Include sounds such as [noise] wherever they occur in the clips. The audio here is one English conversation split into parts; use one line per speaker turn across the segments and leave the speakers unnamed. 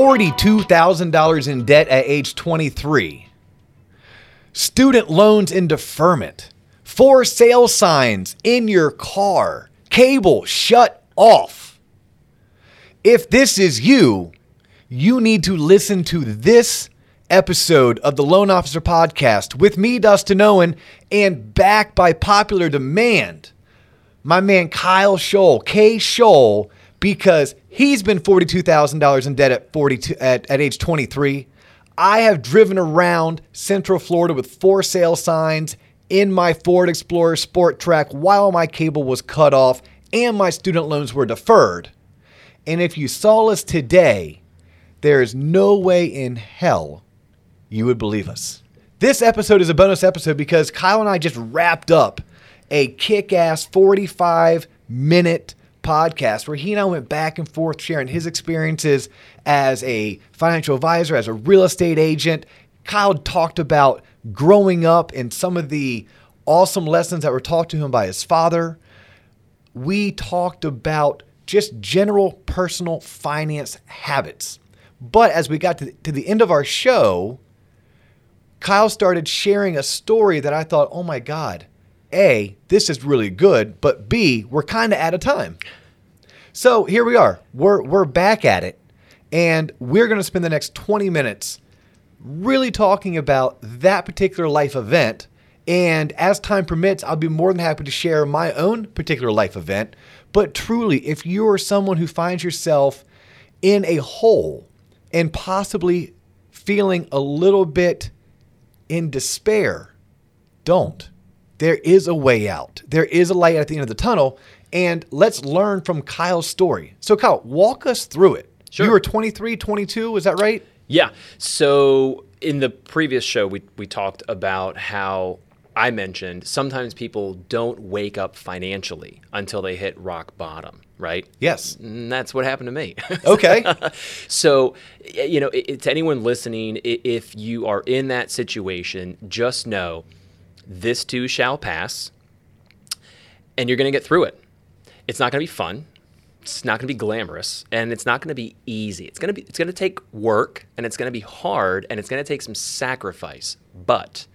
$42,000 in debt at age 23, student loans in deferment, for sale signs in your car, cable shut off. If this is you, you need to listen to this episode of the Loan Officer Podcast with me, Dustin Owen, and back by popular demand, my man Kyle Scholl, K Scholl, because he's been $42,000 in debt at 42 at, at age 23. I have driven around Central Florida with for sale signs in my Ford Explorer Sport Trac while my cable was cut off and my student loans were deferred. And if you saw us today, there is no way in hell you would believe us. This episode is a bonus episode because Kyle and I just wrapped up a kick ass 45 minute podcast where he and I went back and forth sharing his experiences as a financial advisor, as a real estate agent. Kyle talked about growing up and some of the awesome lessons that were taught to him by his father. We talked about just general personal finance habits. But as we got to the, to the end of our show, Kyle started sharing a story that I thought, oh my God, A, this is really good, but B, we're kind of out of time. So here we are. We're, we're back at it. And we're going to spend the next 20 minutes really talking about that particular life event. And as time permits, I'll be more than happy to share my own particular life event. But truly, if you are someone who finds yourself in a hole and possibly feeling a little bit in despair, don't. There is a way out. There is a light at the end of the tunnel. And let's learn from Kyle's story. So, Kyle, walk us through it.
Sure.
You were 23, 22, is that right?
Yeah. So in the previous show, we, we talked about how I mentioned sometimes people don't wake up financially until they hit rock bottom, right?
Yes.
And that's what happened to me. [laughs]
Okay.
so, you know, it, to anyone listening, if you are in that situation, just know this too shall pass and you're going to get through it. It's not going to be fun. It's not going to be glamorous and it's not going to be easy. It's going to be it's going to take work and it's going to be hard and it's going to take some sacrifice. But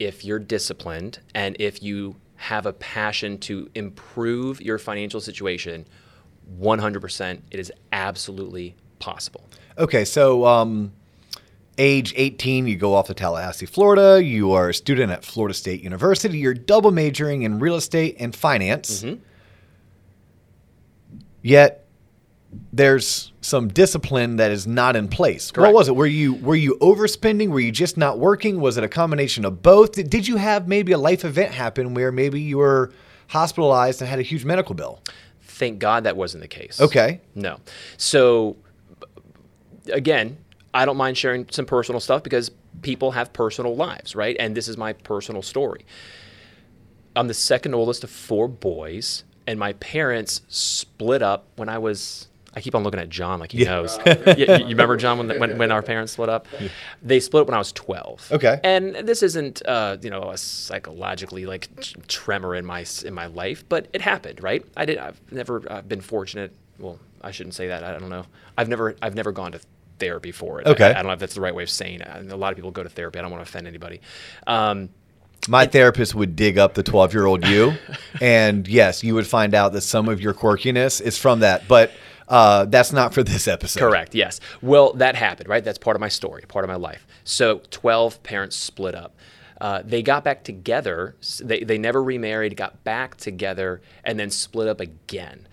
if you're disciplined and if you have a passion to improve your financial situation, 100% it is absolutely possible.
Okay, so um, age 18, you go off to Tallahassee, Florida. You are a student at Florida State University. You're double majoring in real estate and finance.
Mm-hmm.
Yet there's some discipline that is not in place. What was it? Were you were you overspending? Were you just not working? Was it a combination of both? Did you have maybe a life event happen where maybe you were hospitalized and had a huge medical bill?
Thank God that wasn't the case.
Okay.
No. So, again, I don't mind sharing some personal stuff because people have personal lives, right? And this is my personal story. I'm the second oldest of four boys, and my parents split up when I was. I keep on looking at John like he knows. [laughs] you, you remember John when, when when our parents split up? They split up when I was 12.
Okay.
And this isn't uh, you know a psychologically like t- tremor in my in my life, but it happened, right? I did. I've never uh, been fortunate. Well, I shouldn't say that. I don't know. I've never I've never gone to therapy for it.
Okay.
I, I don't know if that's the right way of saying it. And a lot of people go to therapy. I don't want to offend anybody. Um,
My therapist would dig up the 12 year old you, [laughs] and yes, you would find out that some of your quirkiness is from that. But uh, that's not for this episode.
Correct. Yes. Well, that happened, right? That's part of my story, part of my life. So, 12 parents split up. Uh, they got back together. They, they never remarried, got back together, and then split up again.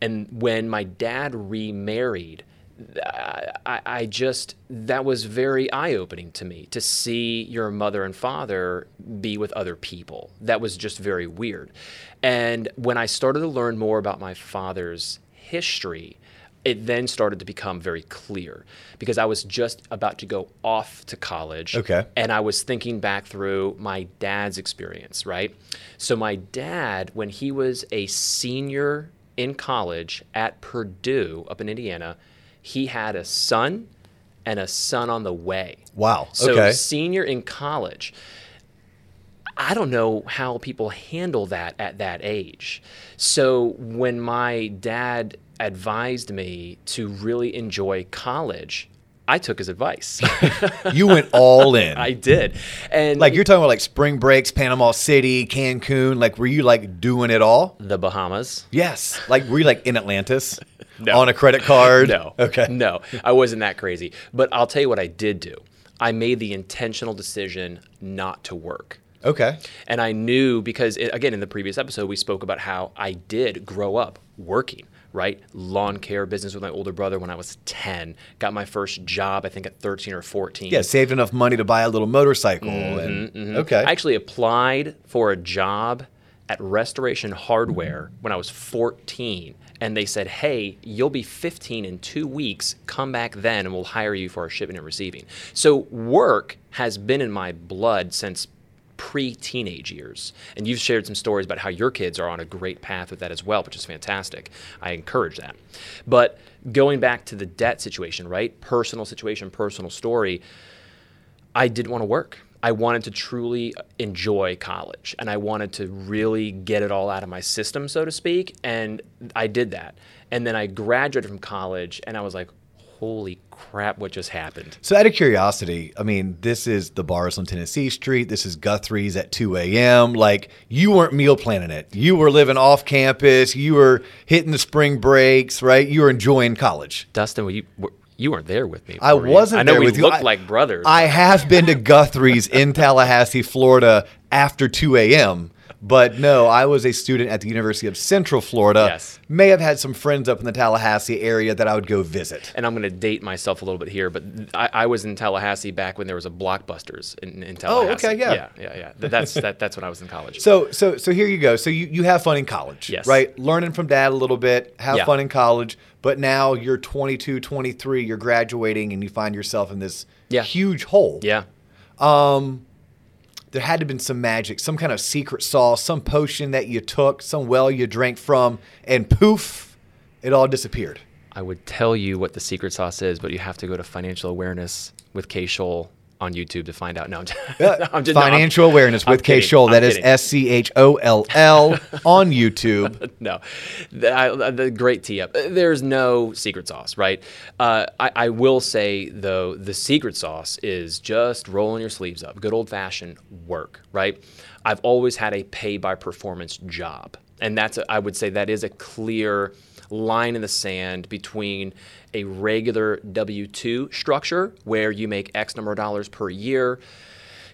And when my dad remarried, I, I just, that was very eye opening to me to see your mother and father be with other people. That was just very weird. And when I started to learn more about my father's history, it then started to become very clear because I was just about to go off to college.
Okay.
And I was thinking back through my dad's experience, right? So, my dad, when he was a senior in college at Purdue up in Indiana, he had a son and a son on the way.
Wow.
So,
okay.
senior in college. I don't know how people handle that at that age. So when my dad advised me to really enjoy college, I took his advice. [laughs]
You went all in. [laughs]
I did, and
like you're talking about like spring breaks, Panama City, Cancun. Like were you like doing it all?
the Bahamas.
Yes. Like were you like in Atlantis
No.
on a credit card?
No.
Okay.
No, I wasn't that crazy. But I'll tell you what I did do. I made the intentional decision not to work.
Okay.
And I knew because, it, again, in the previous episode, we spoke about how I did grow up working, right? Lawn care business with my older brother when I was 10. Got my first job, I think, at 13 or 14.
Yeah, saved enough money to buy a little motorcycle. and, mm-hmm, mm-hmm. Okay.
I actually applied for a job at Restoration Hardware mm-hmm. when I was 14. And they said, hey, you'll be 15 in two weeks. Come back then and we'll hire you for our shipping and receiving. So work has been in my blood since pre teenage years. And you've shared some stories about how your kids are on a great path with that as well, which is fantastic. I encourage that. But going back to the debt situation, right? Personal situation, personal story. I didn't want to work. I wanted to truly uh, enjoy college and I wanted to really get it all out of my system, so to speak. And I did that. And then I graduated from college and I was like, holy crap, what just happened?
So, out of curiosity, I mean, this is the bars on Tennessee Street. This is Guthrie's at 2 a.m. Like, you weren't meal planning it. You were living off campus. You were hitting the spring breaks, right? You were enjoying college.
Dustin, were you, were, you weren't there with me.
I wasn't
I know
there
we
you.
looked
I-
like brothers.
I have been to Guthrie's in Tallahassee, Florida after 2 a.m. But no, I was a student at the University of Central Florida.
Yes.
May have had some friends up in the Tallahassee area that I would go visit.
and I'm going to date myself a little bit here, but I, I was in Tallahassee back when there was a Blockbusters in, in Tallahassee.
Oh, okay, yeah.
yeah, yeah, yeah. That's that, that's when I was in college.
So so so here you go. So you, you have fun in college,
Yes.
right? Learning from dad a little bit, have
Yeah.
fun in college, but now you're 22, 23, you're graduating and you find yourself in this
Yeah.
huge hole.
yeah, um,
There had to have been some magic, some kind of secret sauce, some potion that you took, some well you drank from, and poof, it all disappeared.
I would tell you what the secret sauce is, but you have to go to Financial Awareness with K Scholl on YouTube to find out. No, I'm just, [laughs] I'm just no, I'm-
Financial awareness with
K.
Scholl. That is S C H O L L [laughs] on YouTube. [laughs]
no, the, I, the great tee up. There's no secret sauce, right? Uh, I, I will say though, the secret sauce is just rolling your sleeves up, good old fashioned work, right? I've always had a pay by performance job, and that's a, I would say that is a clear line in the sand between a regular W two structure where you make X number of dollars per year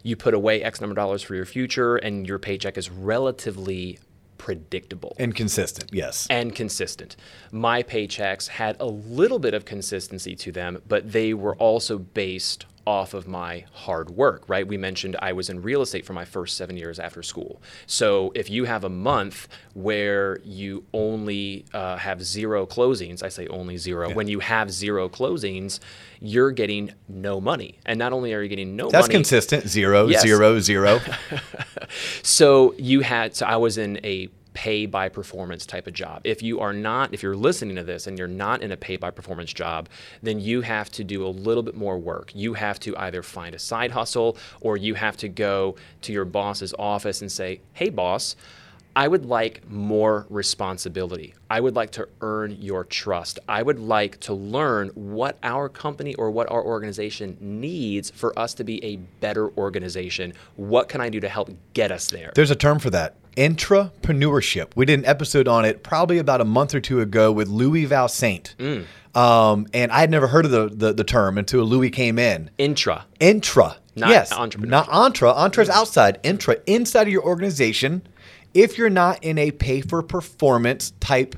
you put away X number of dollars for your future, and your paycheck is relatively predictable
And consistent, yes.
and consistent. My paychecks had a little bit of consistency to them, but they were also based off of my hard work, right? We mentioned I was in real estate for my first seven years after school. So if you have a month where you only uh, have zero closings, I say only zero, when you have zero closings, you're getting no money. And not only are you getting no
That's
money, That's
consistent. Zero,
Yes.
zero, zero. [laughs]
so you had so I was in a pay by performance type of job. If you are not if you're listening to this and you're not in a pay by performance job, then you have to do a little bit more work. You have to either find a side hustle or you have to go to your boss's office and say, "Hey boss, I would like more responsibility. I would like to earn your trust. I would like to learn what our company or what our organization needs for us to be a better organization. What can I do to help get us there?
There's a term for that. Intrapreneurship. We did an episode on it probably about a month or two ago with Louis Valsaint.
Mm.
Um, and I had never heard of the, the, the term until Louis came in.
Intra.
Intra.
Not
yes.
entrepreneurship.
Not intra. Intra is outside. Intra, inside of your organization. If you're not in a pay for performance type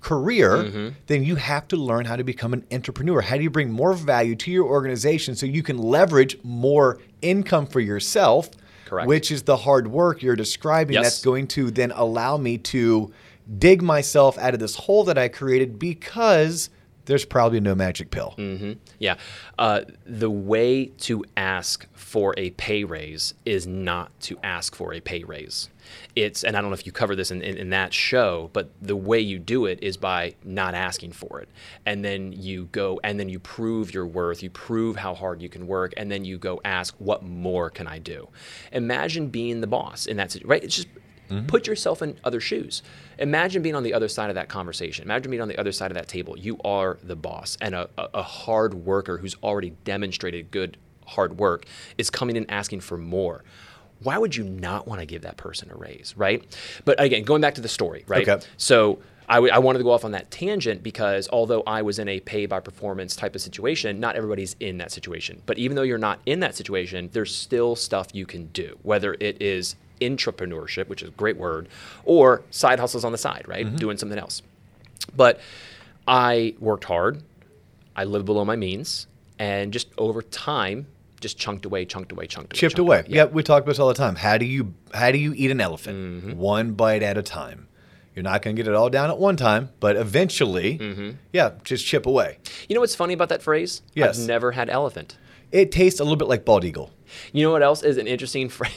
career,
Mm-hmm.
then you have to learn how to become an entrepreneur. How do you bring more value to your organization so you can leverage more income for yourself?
Correct.
Which is the hard work you're describing
Yes.
that's going to then allow me to dig myself out of this hole that I created because there's probably no magic pill.
Yeah. Uh, the way to ask for a pay raise is not to ask for a pay raise. It's, and I don't know if you cover this in, in, in that show, but the way you do it is by not asking for it. And then you go, and then you prove your worth, you prove how hard you can work, and then you go ask, what more can I do? Imagine being the boss in that situation, right? It's just, Mm-hmm. Put yourself in other shoes. Imagine being on the other side of that conversation. Imagine being on the other side of that table. You are the boss, and a, a, a hard worker who's already demonstrated good hard work is coming in asking for more. Why would you not want to give that person a raise, right? But again, going back to the story, right?
Okay.
So I, w- I wanted to go off on that tangent because although I was in a pay by performance type of situation, not everybody's in that situation. But even though you're not in that situation, there's still stuff you can do, whether it is entrepreneurship, which is a great word, or side hustles on the side, right? Doing something else. But I worked hard, I lived below my means, and just over time, just chunked away, chunked away, chunked away,
chipped
chunked
away. Yeah. we talk about this all the time. How do you how do you eat an elephant?
Mm-hmm.
One bite at a time. You're not going to get it all down at one time, but eventually,
Mm-hmm.
yeah, just chip away.
You know what's funny about that phrase?
Yes.
I've never had elephant.
It tastes a little bit like bald eagle.
You know what else is an interesting phrase?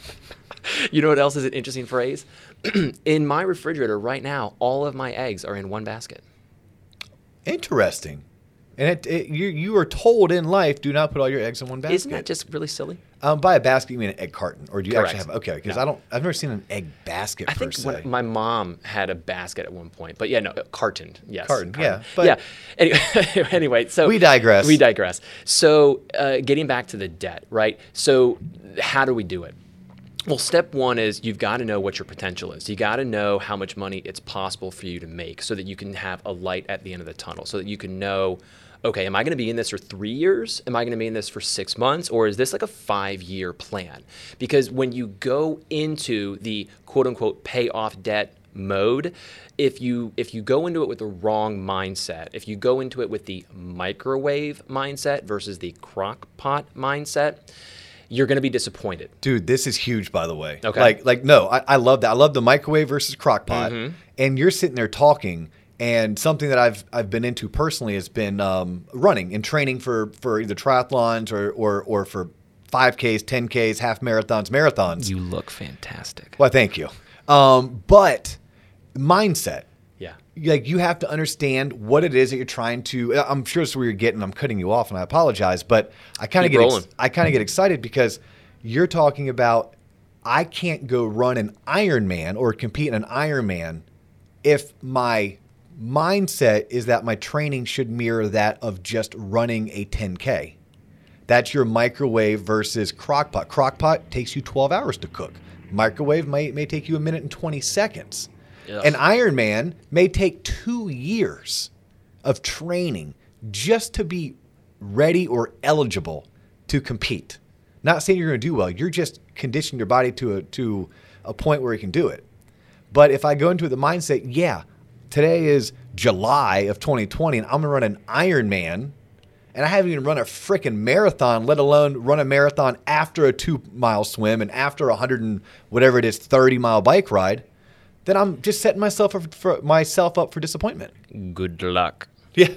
[laughs] you know what else is an interesting phrase? [clears throat] in my refrigerator right now, all of my eggs are in one basket.
Interesting. And it, it, you you are told in life, do not put all your eggs in one basket.
Isn't that just really silly?
Um, by a basket, you mean an egg carton, or do you actually
Correct.
have? Okay, because
No.
I don't. I've never seen an egg basket
I
per
think my mom had a basket at one point, but yeah, no, carton, yes,
Carton, yeah, but-
yeah. Anyway, [laughs] anyway, so
We digress.
We digress. So, uh, getting back to the debt, right? So, how do we do it? Well, step one is you've got to know what your potential is. You got to know how much money it's possible for you to make so that you can have a light at the end of the tunnel, so that you can know, okay, am I going to be in this for three years? Am I going to be in this for six months? Or is this like a five year plan? Because when you go into the quote unquote pay off debt mode if you if you go into it with the wrong mindset if you go into it with the microwave mindset versus the crock pot mindset you're going to be disappointed
Dude, this is huge, by the way.
Okay.
Like, like no, I, I love that. I love the microwave versus crock pot.
Mm-hmm.
And you're sitting there talking, and something that I've I've been into personally has been um, running and training for for either triathlons or or or for five Ks, ten Ks, half marathons, marathons.
you look fantastic
well, thank you. Um, but mindset.
yeah
like you have to understand what it is that you're trying to i'm sure this is where you're getting i'm cutting you off and i apologize but i kind of get ex- i kind of get excited because you're talking about i can't go run an ironman or compete in an ironman if my mindset is that my training should mirror that of just running a 10k that's your microwave versus crockpot. Crockpot takes you 12 hours to cook. Microwave may, may take you a minute and 20 seconds.
Ugh.
An Ironman may take two years of training just to be ready or eligible to compete. Not saying you're going to do well. You're just conditioning your body to a, to a point where you can do it. But if I go into the mindset, yeah, today is July of 2020, and I'm to run an Ironman and I haven't even run a freaking marathon, let alone run a marathon after a two mile swim and after a hundred and whatever it is, 30 mile bike ride, then I'm just setting myself up for myself up for disappointment.
good luck [laughs]
Yeah.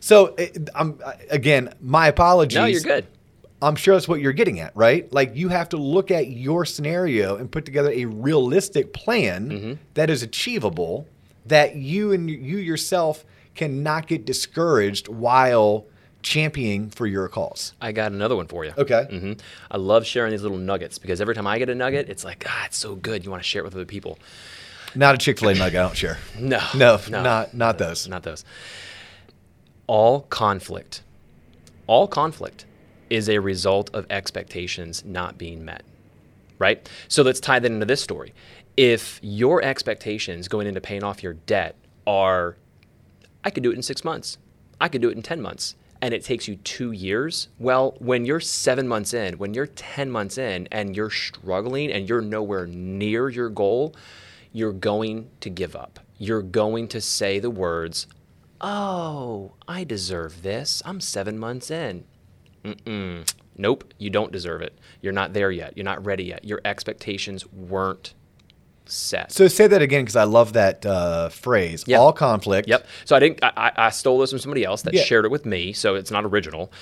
so it, I'm again, my apologies.
no you're good
I'm sure that's what you're getting at, right? Like you have to look at your scenario and put together a realistic plan
Mm-hmm.
that is achievable that you and you yourself cannot get discouraged while championing for your cause.
i got another one for you
Okay.
hmm i love sharing these little nuggets because every time i get a nugget it's like ah it's so good you want to share it with other people
Not a Chick-fil-A nugget, I don't share. [laughs]
no
No, not not those.
not those. All conflict, all conflict is a result of expectations not being met, right? So let's tie that into this story. If your expectations going into paying off your debt are, I could do it in six months, I could do it in 10 months, and it takes you two years, well, when you're seven months in, when you're 10 months in, and you're struggling and you're nowhere near your goal, you're going to give up. You're going to say the words, Oh, I deserve this. I'm seven months in. Mm-mm. Nope, you don't deserve it. You're not there yet. You're not ready yet. Your expectations weren't set.
So say that again because I love that uh, phrase.
Yep.
All conflict.
Yep. So I didn't. I, I stole this from somebody else that
Yeah.
shared it with me. So it's not original.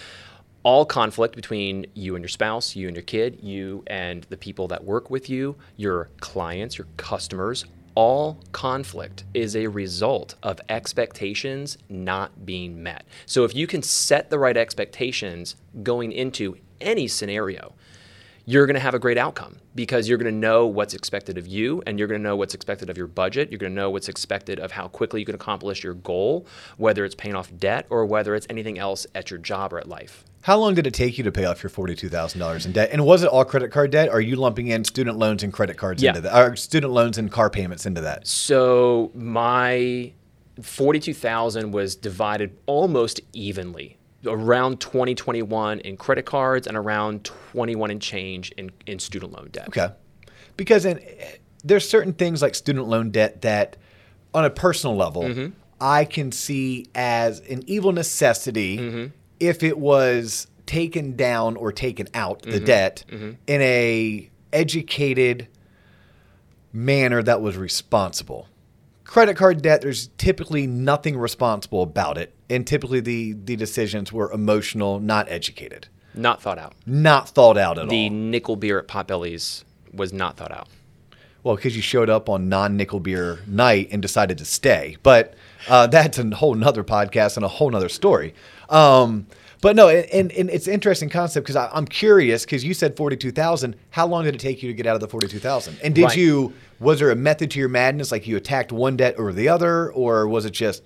All conflict between you and your spouse, you and your kid, you and the people that work with you, your clients, your customers. All conflict is a result of expectations not being met. So if you can set the right expectations going into any scenario, you're going to have a great outcome because you're going to know what's expected of you and you're going to know what's expected of your budget. You're going to know what's expected of how quickly you can accomplish your goal, whether it's paying off debt or whether it's anything else at your job or at life.
How long did it take you to pay off your forty-two thousand dollars in debt? And was it all credit card debt? Are you lumping in student loans and credit cards
Yeah.
into that, or student loans and car payments into that?
So my 42,000 was divided almost evenly around 2021 in credit cards and around 21 and change in, in student loan debt.
Okay, because in, there's certain things like student loan debt that, on a personal level,
Mm-hmm.
I can see as an evil necessity
Mm-hmm.
if it was taken down or taken out
Mm-hmm.
the debt in a educated manner that was responsible. Credit card debt, there's typically nothing responsible about it, and typically the the decisions were emotional, not educated,
Not thought out.
not thought out at
The
all.
The nickel beer at Potbelly's was not thought out.
Well, because you showed up on non-nickel beer night and decided to stay, but uh, that's a whole nother podcast and a whole nother story. Um, but no, and, and it's an interesting concept because I'm curious because you said forty-two thousand. How long did it take you to get out of the forty-two thousand? And did
Right.
you? Was there a method to your madness? Like you attacked one debt or the other, or was it just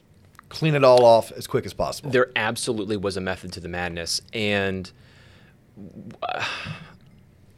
clean it all off as quick as possible?
There absolutely was a method to the madness, and uh,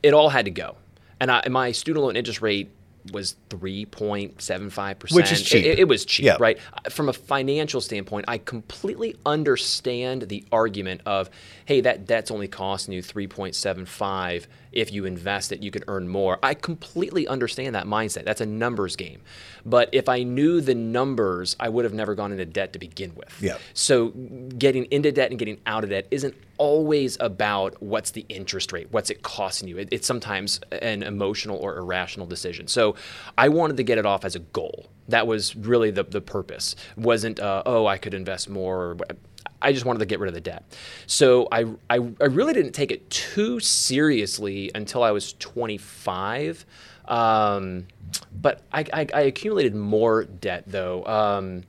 it all had to go. And I, my student loan interest rate was 3.75%.
Which is cheap.
It, it was cheap,
Yeah.
right? From a financial standpoint, I completely understand the argument of, hey, that debt's only costing you 3.75. If you invest it, you can earn more. I completely understand that mindset. That's a numbers game. But if I knew the numbers, I would have never gone into debt to begin with.
Yeah.
So getting into debt and getting out of debt isn't always about what's the interest rate, what's it costing you. It, it's sometimes an emotional or irrational decision. So I wanted to get it off as a goal. That was really the, the purpose. Wasn't uh, oh I could invest more. I just wanted to get rid of the debt. So I, I I really didn't take it too seriously until I was 25. Um, but I, I, I accumulated more debt though. Um,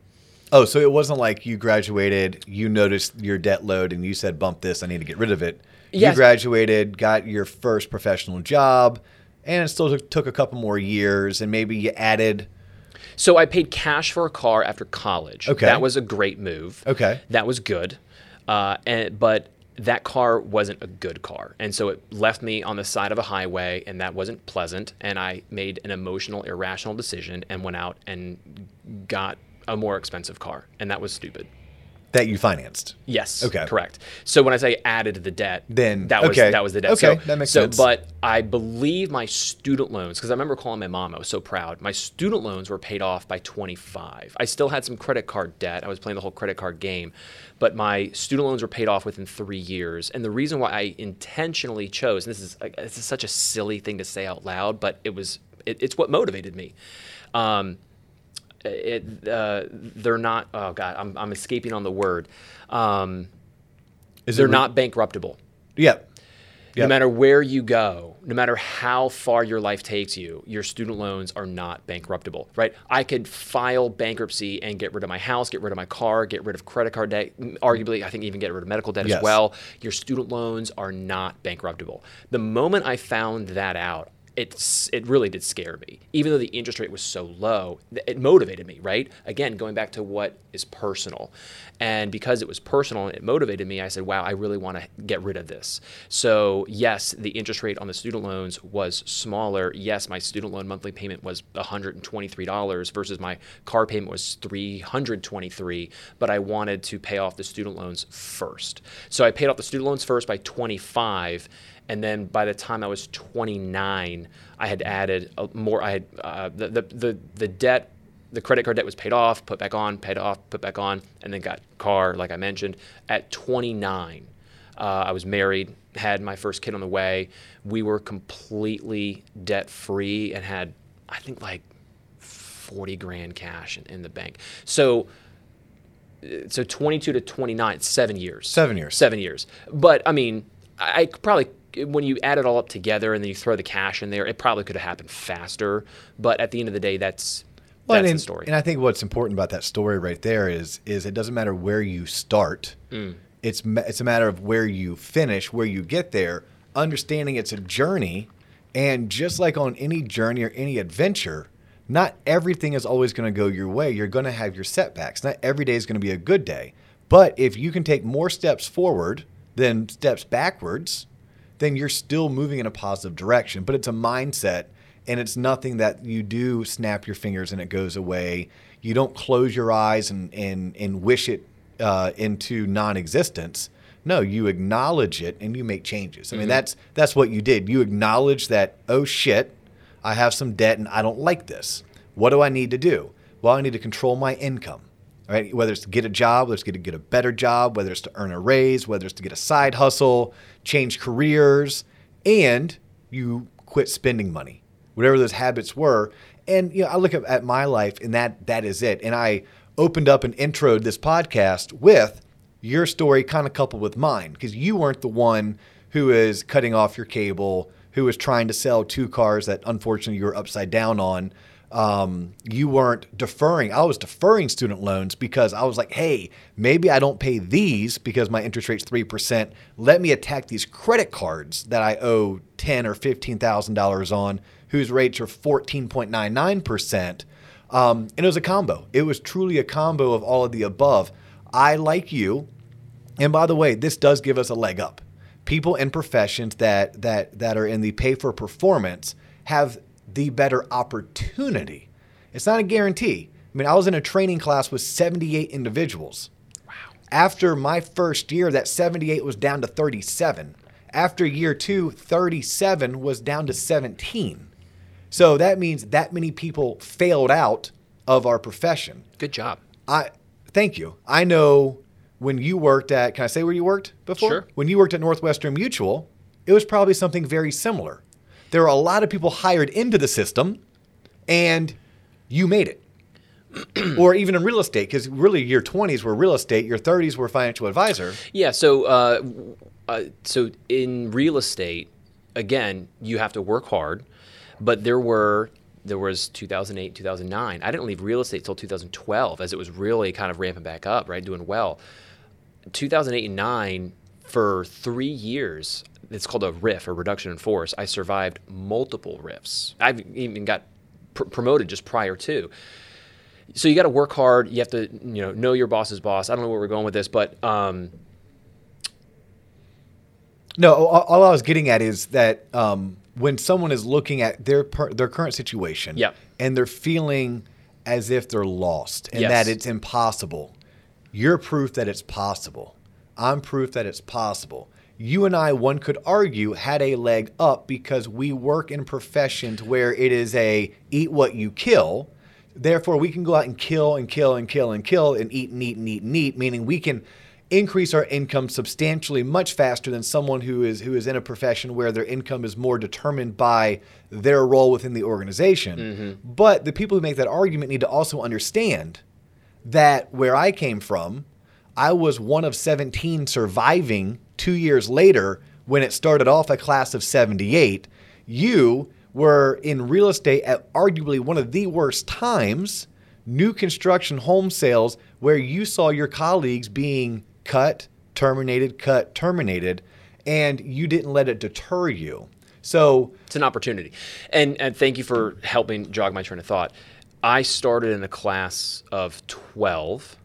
oh, so it wasn't like you graduated, you noticed your debt load, and you said, "Bump this, I need to get rid of it." You graduated, got your first professional job, and it still took, took a couple more years, and maybe you added.
So I paid cash for a car after college.
Okay.
That was a great move.
Okay.
That was good. Uh, and but that car wasn't a good car, and so it left me on the side of a highway, and that wasn't pleasant. And I made an emotional, irrational decision and went out and got a more expensive car, and that was stupid.
That you financed.
Yes.
Okay.
Correct. So when I say added to the debt,
Then-
that was
okay.
that was the debt.
Okay,
so,
that makes
so,
sense.
But I believe my student loans, because I remember calling my mom, I was so proud. My student loans were paid off by 25. I still had some credit card debt. I was playing the whole credit card game, but my student loans were paid off within three years. And the reason why I intentionally chose, and this is this is such a silly thing to say out loud, but it was it, it's what motivated me. Um, it, uh, they're not. Oh God, I'm, I'm escaping on the word. Um,
Is
they're
re-
not bankruptable.
Yeah.
No matter where you go, no matter how far your life takes you, your student loans are not bankruptable, right? I could file bankruptcy and get rid of my house, get rid of my car, get rid of credit card debt, arguably, I think even get rid of medical debt
Yes.
as well. Your student loans are not bankruptable. The moment I found that out, it's it really did scare me. Even though the interest rate was so low, it motivated me, right? Again, going back to what is personal. And because it was personal and it motivated me, I said, wow, I really want to get rid of this. So, yes, the interest rate on the student loans was smaller. Yes, my student loan monthly payment was $123 versus my car payment was 323, but I wanted to pay off the student loans first. So, I paid off the student loans first by 25 and then by the time I was 29, I had added a more. I had uh, the, the the the debt, the credit card debt was paid off, put back on, paid off, put back on, and then got car, like I mentioned. At 29, uh, I was married, had my first kid on the way. We were completely debt free and had, I think, like 40 grand cash in, in the bank. So so 22 to 29 seven years
Seven years.
seven years but i mean i I probably when you add it all up together and then you throw the cash in there it probably could have happened faster but at the end of the day that's
Well,
that's
and,
the story
and I think what's important about that story right there is is it doesn't matter where you start.
Mm.
It's it's a matter of where you finish, where you get there. understanding it's a journey. And just like on any journey or any adventure, not everything is always going to go your way. You're going to have your setbacks. Not every day is going to be a good day. But if you can take more steps forward than steps backwards, then you're still moving in a positive direction. But it's a mindset and it's nothing that you do snap your fingers and it goes away. You don't close your eyes and, and, and wish it uh, into non existence. No, you acknowledge it and you make changes. I mean,
Mm-hmm.
that's that's what you did. You acknowledge that, oh shit, I have some debt and I don't like this. What do I need to do? Well, I need to control my income. Right? Whether it's to get a job, whether it's to get a better job, whether it's to earn a raise, whether it's to get a side hustle, change careers, and you quit spending money, whatever those habits were. And you know, I look at, my life, and that that is it. And I opened up and introed this podcast with your story, kind of coupled with mine, because you weren't the one who is cutting off your cable, who is trying to sell two cars that unfortunately you were upside down on. Um, you weren't deferring. I was deferring student loans because I was like, hey, maybe I don't pay these because my interest rate's three percent. Let me attack these credit cards that I owe ten or fifteen thousand dollars on, whose rates are fourteen point nine nine percent. Um, and it was a combo. It was truly a combo of all of the above. I like you, and by the way, this does give us a leg up. People in professions that that that are in the pay for performance have the better opportunity. It's not a guarantee. I mean, I was in a training class with 78 individuals. Wow. After my first year, that 78 was down to 37. After year two, 37 was down to 17. So that means that many people failed out of our profession.
Good job.
I thank you. I know when you worked at can I say where you worked before?
Sure.
When you worked at Northwestern Mutual, it was probably something very similar. There are a lot of people hired into the system and you made it. [clears throat] or even in real estate, because really your 20s were real estate, your 30s were financial advisor.
Yeah. So, uh, uh, so in real estate, again, you have to work hard, but there were there was 2008, 2009. I didn't leave real estate till 2012, as it was really kind of ramping back up, right, doing well. 2008 and nine for three years. It's called a RIF, a reduction in force. I survived multiple RIFs. I've even got pr- promoted just prior to so you got to work hard. You have to, you know, know your boss's boss. I don't know where we're going with this, but um,
No, all, all I was getting at is that um, when someone is looking at their per, their current situation,
Yep.
and they're feeling as if they're lost and
Yes.
that it's impossible, you're proof that it's possible. I'm proof that it's possible. You and I, one could argue, had a leg up because we work in professions where it is a eat what you kill. Therefore, we can go out and kill and kill and kill and kill and eat and eat and eat and eat, meaning we can increase our income substantially much faster than someone who is who is in a profession where their income is more determined by their role within the organization. Mm-hmm. But the people who make that argument need to also understand that where I came from, I was one of 17 surviving two years later when it started off a class of 78. You were in real estate at arguably one of the worst times, new construction home sales, where you saw your colleagues being cut, terminated, cut, terminated, and you didn't let it deter you. So,
it's an opportunity. And, and thank you for helping jog my train of thought. I started in a class of 12,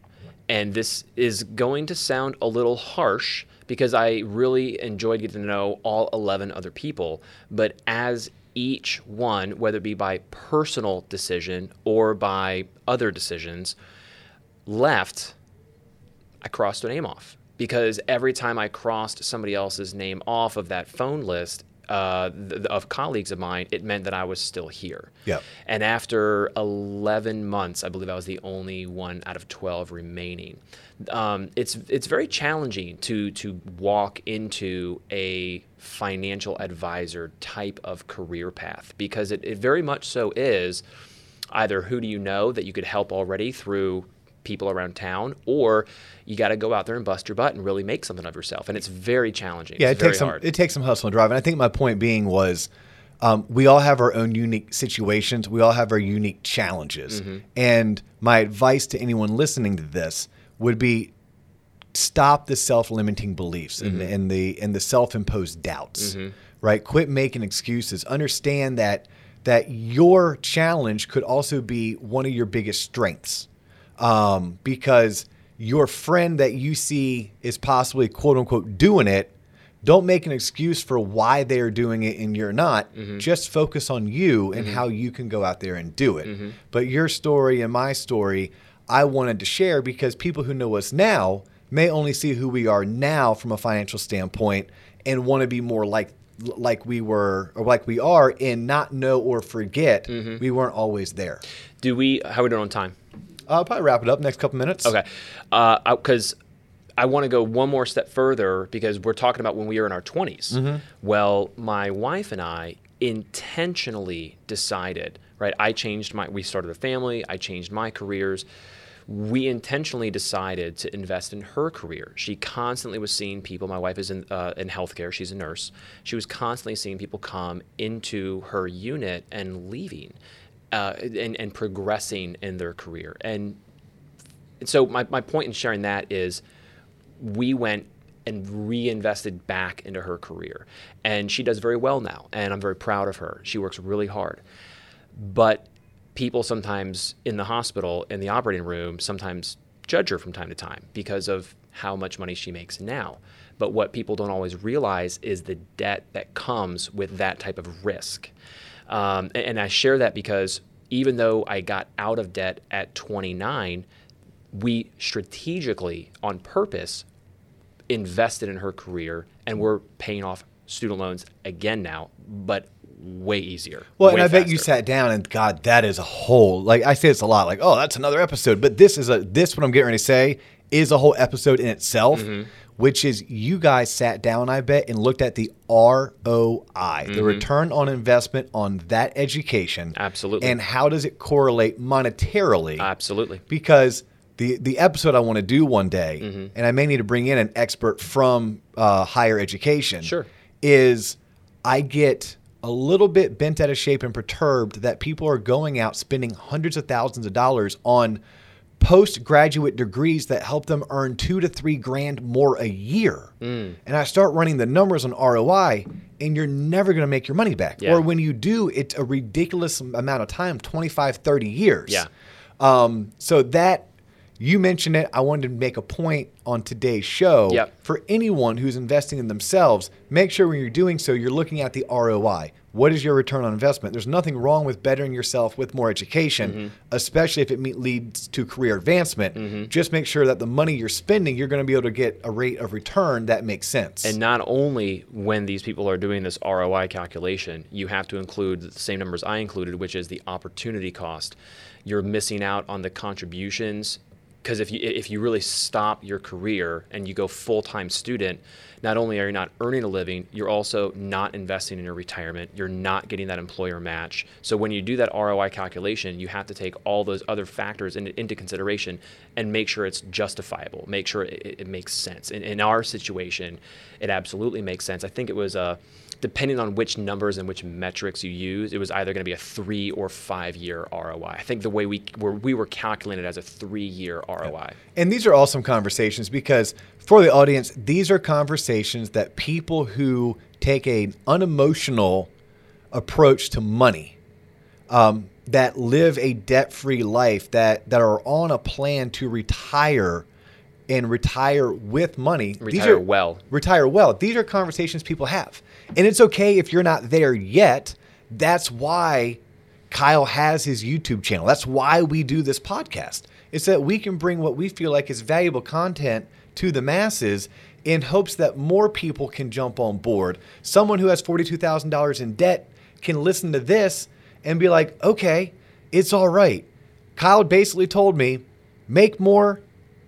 and this is going to sound a little harsh because I really enjoyed getting to know all 11 other people. But as each one, whether it be by personal decision or by other decisions, left, I crossed a name off because every time I crossed somebody else's name off of that phone list uh, th- of colleagues of mine, it meant that I was still here.
Yep.
And after 11 months, I believe I was the only one out of 12 remaining. Um, it's it's very challenging to to walk into a financial advisor type of career path because it, it very much so is either who do you know that you could help already through people around town, or you got to go out there and bust your butt and really make something of yourself. And it's very challenging.
Yeah,
it's
it takes some
hard.
it takes some hustle and drive. And I think my point being was um, we all have our own unique situations. We all have our unique challenges.
Mm-hmm.
And my advice to anyone listening to this would be stop the self-limiting beliefs and, and the and the self-imposed doubts. Right? Quit making excuses. Understand that that your challenge could also be one of your biggest strengths. Um, because your friend that you see is possibly quote unquote doing it, don't make an excuse for why they're doing it and you're not. Mm-hmm. Just focus on you and mm-hmm. how you can go out there and do it. Mm-hmm. But your story and my story, I wanted to share because people who know us now may only see who we are now from a financial standpoint and want to be more like like we were or like we are and not know or forget we weren't always there.
Do we? How are we doing on time?
I'll probably wrap it up next couple minutes.
Okay, because I want to go one more step further because we're talking about when we were in our 20s.
Mm-hmm.
Well, my wife and I intentionally decided, right? I changed my. We started a family. I changed my careers. We intentionally decided to invest in her career. She constantly was seeing people. My wife is in uh, in healthcare. She's a nurse. She was constantly seeing people come into her unit and leaving, uh, and and progressing in their career. And and so my, my point in sharing that is we went and reinvested back into her career. And she does very well now. And I'm very proud of her. She works really hard. But people sometimes in the hospital, in the operating room, sometimes judge her from time to time because of how much money she makes now. But what people don't always realize is the debt that comes with that type of risk. Um, and, and I share that because even though I got out of debt at 29, we strategically, on purpose, invested in her career and we're paying off student loans again now, but way easier.
Well, and
way
I bet you sat down and God, that is a whole like I say it's a lot. Like, oh, that's another episode. But this is a this what I'm getting ready to say is a whole episode in itself,
Mm-hmm.
Which is you guys sat down, I bet, and looked at the ROI, the return on investment on that education.
Mm-hmm. Absolutely.
And how does it correlate monetarily?
Absolutely.
because the the episode I want to do one day,
Mm-hmm.
and I may need to bring in an expert from uh, higher education.
Sure.
is I get a little bit bent out of shape and perturbed that people are going out spending hundreds of thousands of dollars on postgraduate degrees that help them earn two to three grand more a year.
Mm.
And I start running the numbers on ROI, and you're never going to make your money back.
Yeah.
Or when you do, it's a ridiculous amount of time 25, 30 years.
Yeah.
Um, so that you mentioned it. I wanted to make a point on today's show
Yep.
for anyone who's investing in themselves. Make sure when you're doing so, you're looking at the ROI. What is your return on investment? There's nothing wrong with bettering yourself with more education,
Mm-hmm.
especially if it me- leads to career advancement.
Mm-hmm.
Just make sure that the money you're spending, you're going to be able to get a rate of return that makes sense.
And not only when these people are doing this ROI calculation, you have to include the same numbers I included, which is the opportunity cost. You're missing out on the contributions because if you if you really stop your career and you go full time student, not only are you not earning a living, you're also not investing in your retirement. You're not getting that employer match. So when you do that ROI calculation, you have to take all those other factors into, into consideration and make sure it's justifiable. Make sure it, it makes sense. In, in our situation, it absolutely makes sense. I think it was uh, depending on which numbers and which metrics you use, it was either going to be a three or five year ROI. I think the way we were we were calculated as a three year ROI.
And these are awesome conversations because for the audience, these are conversations that people who take an unemotional approach to money, um, that live a debt-free life, that that are on a plan to retire and retire with money. these are,
well.
Retire well. These are conversations people have, and it's okay if you're not there yet. That's why Kyle has his YouTube channel. That's why we do this podcast. It's that we can bring what we feel like is valuable content to the masses in hopes that more people can jump on board. Someone who has $42,000 in debt can listen to this and be like, okay, it's all right. Kyle basically told me make more,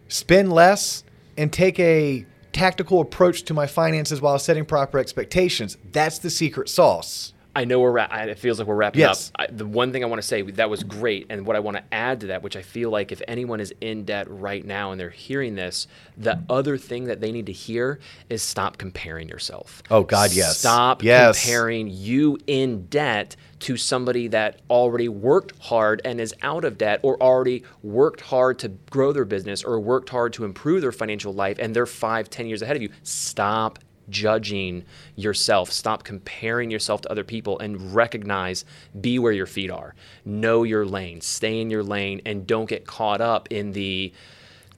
spend less, and take a tactical approach to my finances while setting proper expectations. That's the secret sauce.
I know we're ra- it feels like we're wrapping
Yes.
up. I, the one thing I want to say that was great, and what I want to add to that, which I feel like if anyone is in debt right now and they're hearing this, the other thing that they need to hear is stop comparing yourself.
Oh, God, yes.
Stop
Yes.
comparing you in debt to somebody that already worked hard and is out of debt, or already worked hard to grow their business, or worked hard to improve their financial life, and they're five, ten years ahead of you. Stop judging yourself. Stop comparing yourself to other people and recognize, be where your feet are. Know your lane, stay in your lane, and don't get caught up in the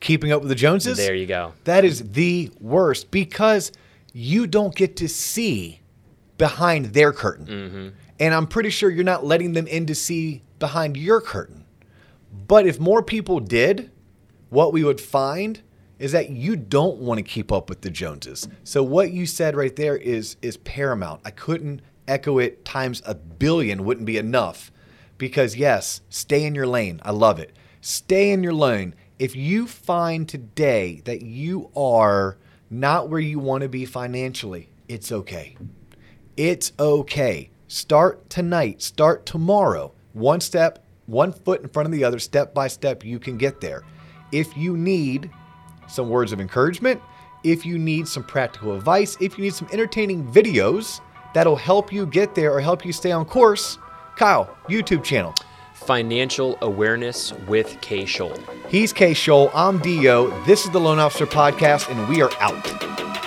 Keeping up with the Joneses?
there you go.
That is the worst because you don't get to see behind their curtain.
Mm-hmm.
And I'm pretty sure you're not letting them in to see behind your curtain. But if more people did, what we would find is that you don't want to keep up with the Joneses. So what you said right there is is paramount. I couldn't echo it times a billion wouldn't be enough. Because yes, stay in your lane. I love it. Stay in your lane. If you find today that you are not where you want to be financially, it's okay. It's okay. Start tonight, start tomorrow. One step, one foot in front of the other, step by step, you can get there. If you need some words of encouragement, if you need some practical advice, if you need some entertaining videos that'll help you get there or help you stay on course, Kyle, YouTube channel.
Financial awareness with K. Scholl.
He's K. Scholl. I'm Dio. This is the Loan Officer Podcast, and we are out.